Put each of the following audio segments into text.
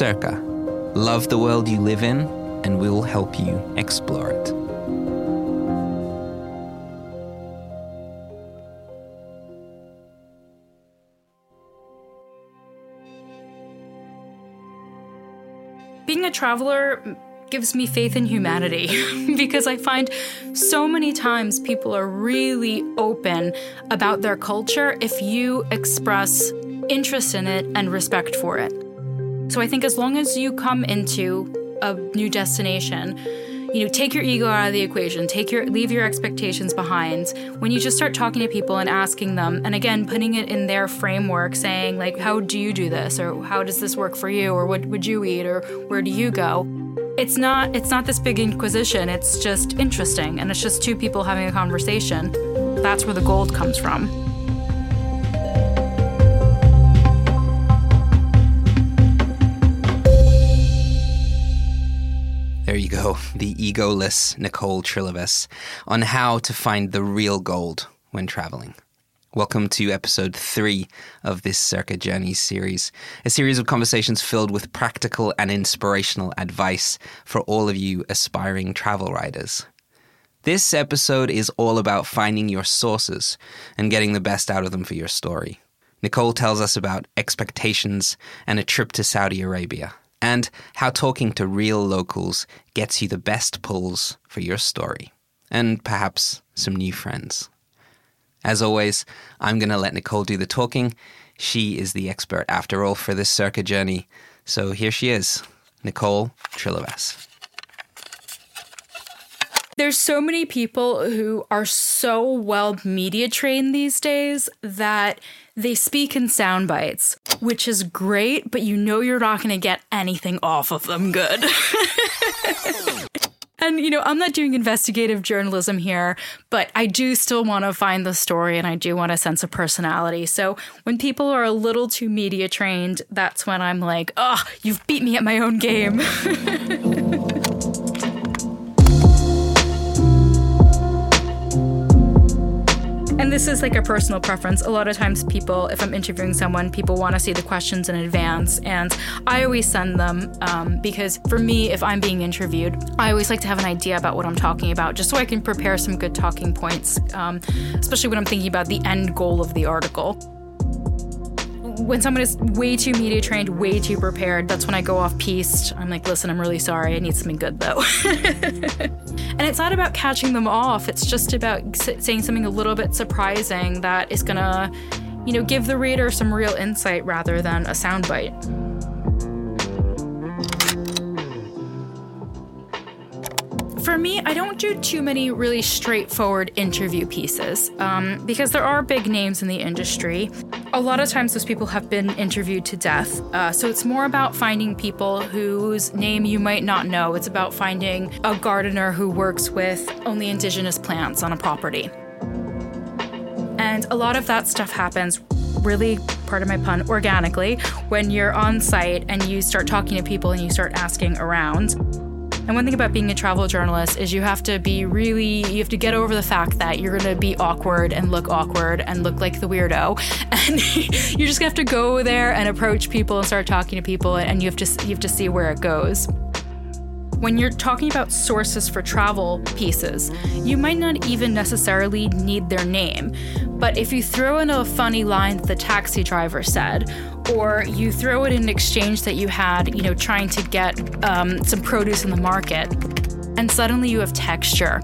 Cerca. Love the world you live in, and we'll help you explore it. Being a traveler gives me faith in humanity because I find so many times people are really open about their culture if you express interest in it and respect for it. So I think as long as you come into a new destination, you know, take your ego out of the equation, take your leave your expectations behind. When you just start talking to people and asking them, and again putting it in their framework, saying like, "How do you do this?" or "How does this work for you?" or "What would you eat?" or "Where do you go?" It's not it's not this big inquisition. It's just interesting, and it's just two people having a conversation. That's where the gold comes from. You go, the egoless Nicole Trilivas on how to find the real gold when traveling. Welcome to episode three of this Cerca Journeys series, a series of conversations filled with practical and inspirational advice for all of you aspiring travel writers. This episode is all about finding your sources and getting the best out of them for your story. Nicole tells us about expectations and a trip to Saudi Arabia and how talking to real locals gets you the best pulls for your story, and perhaps some new friends. As always, I'm going to let Nicole do the talking. She is the expert, after all, for this Cerca journey. So here she is, Nicole Trilivas. There's so many people who are so well media trained these days that they speak in sound bites, which is great, but you know you're not going to get anything off of them good. and, you know, I'm not doing investigative journalism here, but I do still want to find the story and I do want a sense of personality. So when people are a little too media trained, that's when I'm like, oh, you've beat me at my own game. And this is like a personal preference. A lot of times, people, if I'm interviewing someone, people want to see the questions in advance. And I always send them um, because for me, if I'm being interviewed, I always like to have an idea about what I'm talking about just so I can prepare some good talking points, um, especially when I'm thinking about the end goal of the article when someone is way too media trained, way too prepared, that's when I go off piste. I'm like, listen, I'm really sorry. I need something good though. and it's not about catching them off. It's just about saying something a little bit surprising that is gonna, you know, give the reader some real insight rather than a soundbite. For me, I don't do too many really straightforward interview pieces um, because there are big names in the industry. A lot of times, those people have been interviewed to death. Uh, so it's more about finding people whose name you might not know. It's about finding a gardener who works with only indigenous plants on a property. And a lot of that stuff happens really, part of my pun, organically when you're on site and you start talking to people and you start asking around. And one thing about being a travel journalist is you have to be really, you have to get over the fact that you're going to be awkward and look awkward and look like the weirdo. And you're just have to go there and approach people and start talking to people and you have to you have to see where it goes. When you're talking about sources for travel pieces, you might not even necessarily need their name. But if you throw in a funny line that the taxi driver said, or you throw it in an exchange that you had, you know, trying to get um, some produce in the market, and suddenly you have texture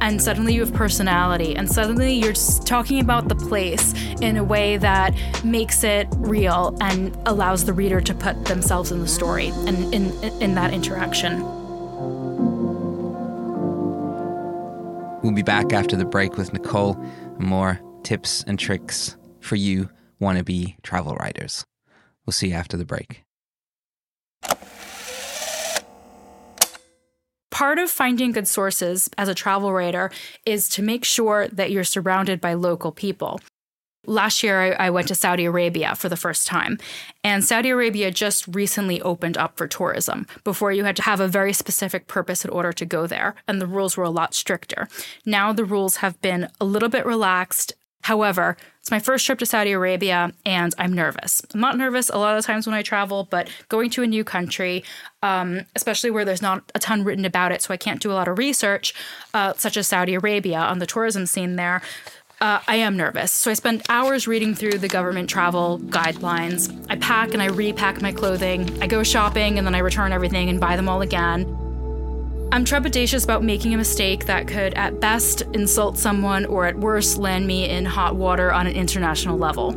and suddenly you have personality, and suddenly you're talking about the place in a way that makes it real and allows the reader to put themselves in the story and in, in that interaction. We'll be back after the break with Nicole and more tips and tricks for you wannabe travel writers. We'll see you after the break. Part of finding good sources as a travel writer is to make sure that you're surrounded by local people. Last year, I, I, went to Saudi Arabia for the first time. And Saudi Arabia just recently opened up for tourism. Before, you had to have a very specific purpose in order to go there, and the rules were a lot stricter. Now, the rules have been a little bit relaxed. However, it's my first trip to Saudi Arabia, and I'm nervous. I'm not nervous a lot of times when I travel, but going to a new country, um, especially where there's not a ton written about it, so I can't do a lot of research, uh, such as Saudi Arabia on the tourism scene there, uh, I am nervous. So I spend hours reading through the government travel guidelines. I pack and I repack my clothing. I go shopping and then I return everything and buy them all again. I'm trepidatious about making a mistake that could, at best, insult someone or at worst, land me in hot water on an international level.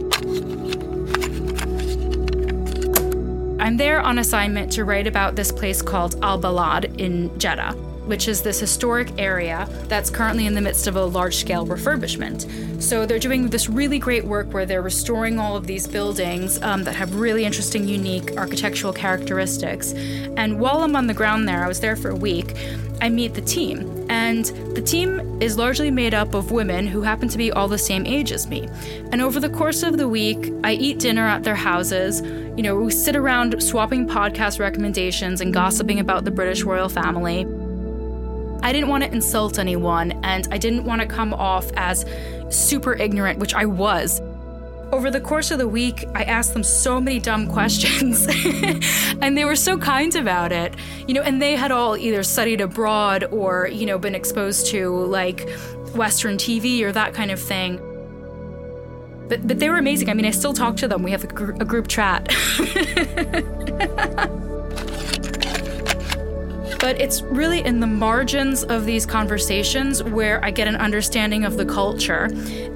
I'm there on assignment to write about this place called Al Balad in Jeddah which is this historic area that's currently in the midst of a large scale refurbishment. So they're doing this really great work where they're restoring all of these buildings um, that have really interesting, unique architectural characteristics. And while I'm on the ground there, I was there for a week. I meet the team, and the team is largely made up of women who happen to be all the same age as me. And over the course of the week, I eat dinner at their houses. You know, we sit around swapping podcast recommendations and gossiping about the British royal family. I didn't want to insult anyone and I didn't want to come off as super ignorant, which I was. Over the course of the week, I asked them so many dumb questions, and they were so kind about it. You know, and they had all either studied abroad or, you know, been exposed to like Western TV or that kind of thing. But, but they were amazing. I mean, I still talk to them. We have a, gr- a group chat. But it's really in the margins of these conversations where I get an understanding of the culture,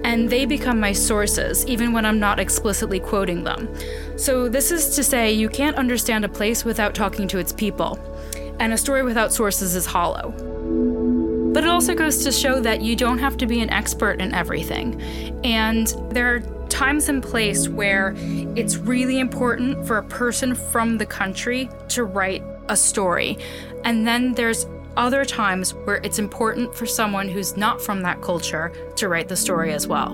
and they become my sources, even when I'm not explicitly quoting them. So, this is to say, you can't understand a place without talking to its people, and a story without sources is hollow. But it also goes to show that you don't have to be an expert in everything. And there are times and place where it's really important for a person from the country to write a story. And then there's other times where it's important for someone who's not from that culture to write the story as well.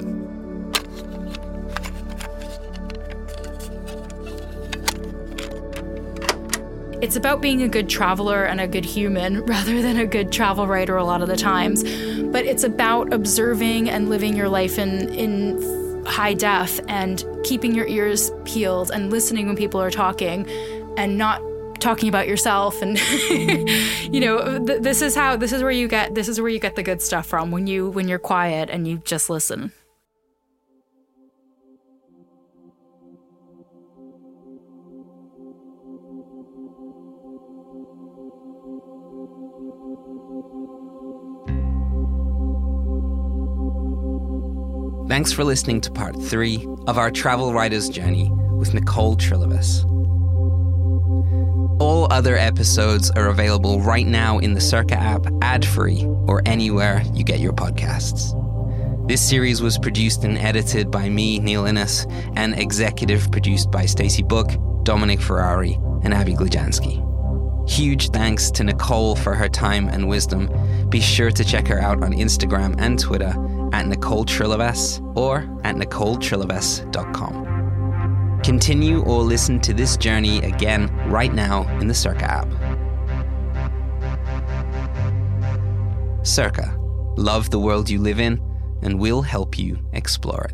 It's about being a good traveler and a good human rather than a good travel writer a lot of the times. But it's about observing and living your life in, in high def and keeping your ears peeled and listening when people are talking and not talking about yourself and you know th- this is how this is where you get this is where you get the good stuff from when you when you're quiet and you just listen Thanks for listening to part three of our travel writer's journey with Nicole Trilivas. All other episodes are available right now in the Cerca app, ad free, or anywhere you get your podcasts. This series was produced and edited by me, Neil Innes, and executive produced by Stacey Book, Dominique Ferrari, and Avi Glijansky. Huge thanks to Nicole for her time and wisdom. Be sure to check her out on Instagram and Twitter at Nicole Trilivas or at NicoleTrilivas.com. Continue or listen to this journey again right now in the Cerca app. Cerca, love the world you live in, and we'll help you explore it.